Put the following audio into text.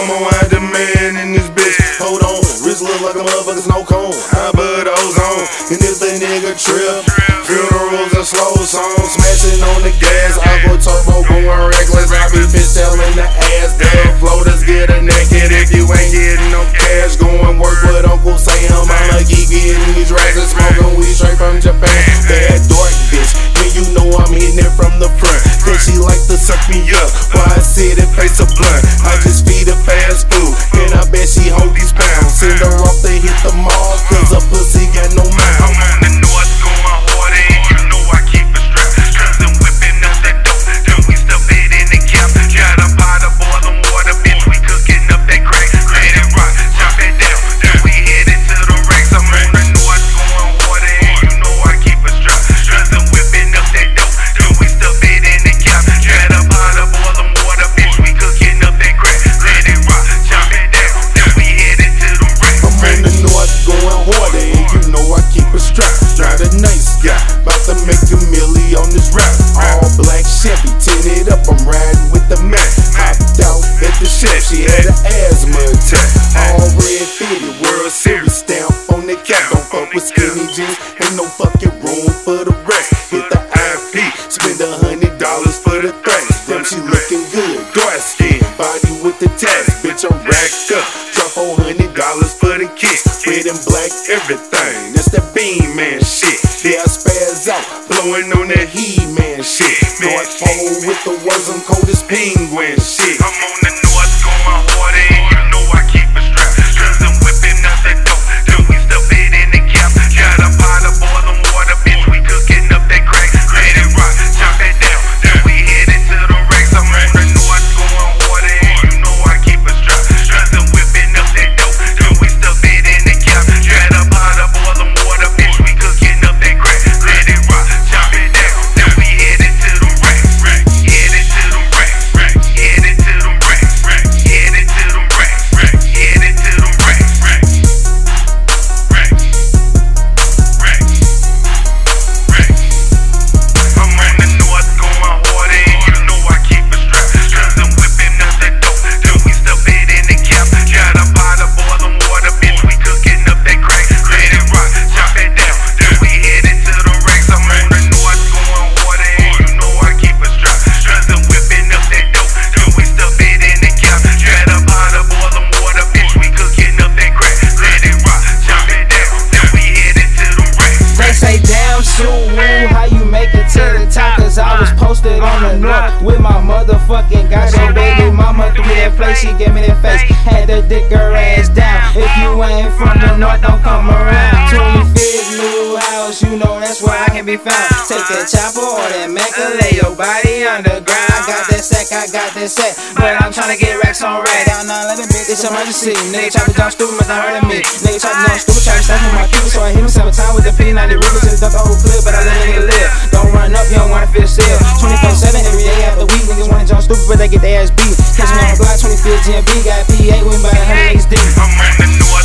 I'm a wide demand in this bitch. Hold on, wrist look like a motherfucker's no cone. I put ozone, and if the nigga trip, funerals and slow songs, smashing on the gas. Aqua turbo going reckless. I be bitch telling the ass, damn floaters get a naked if you ain't getting no cash. Going work with Uncle Sam, I'm a geek getting these racks and smoking weed straight from Japan. Bad dork bitch, and you know I'm hitting it from the front. Then she like to suck me up while I sit and face a blunt. I just skinny ain't no fucking room for the rest. Hit the IP, spend a hundred dollars for the threat. Damn, she looking good, dark skin, body with the tats. Bitch, I'm racked up, drop four hundred dollars for the kit. Red and black, everything. That's that beam man shit. Yeah, I spaz out, blowing on that he man shit. North Pole with the words, I'm cold as penguin shit. I'm on the north going hard Sue, how you make it to the top? Cause I was posted on the north with my motherfucking guy. So, oh, baby mama threw that play, she gave me that face. Had to dick her ass down. If you ain't from the north, don't come around. 25th new house, you know that's where I can be found. Take that uh-huh. chopper or that Mac and lay your body underground. I got that sack, I got that set. But I'm tryna get racks on rack. Down 911, bitch, it's emergency. Nigga try to jump stupid, must not heard of me. Nigga try to uh-huh. jump stupid, try to stack with my cubes. So I hit him seven times with the P90 Ruger to dump the whole clip, but I let a nigga live. Don't run up, you don't wanna feel still. Uh-huh. 24 7 every day after week. Niggas wanna jump stupid, but they get their ass beat. Catch me on the block, 25 GMB, got P8 win by 100 XD. I'm on the north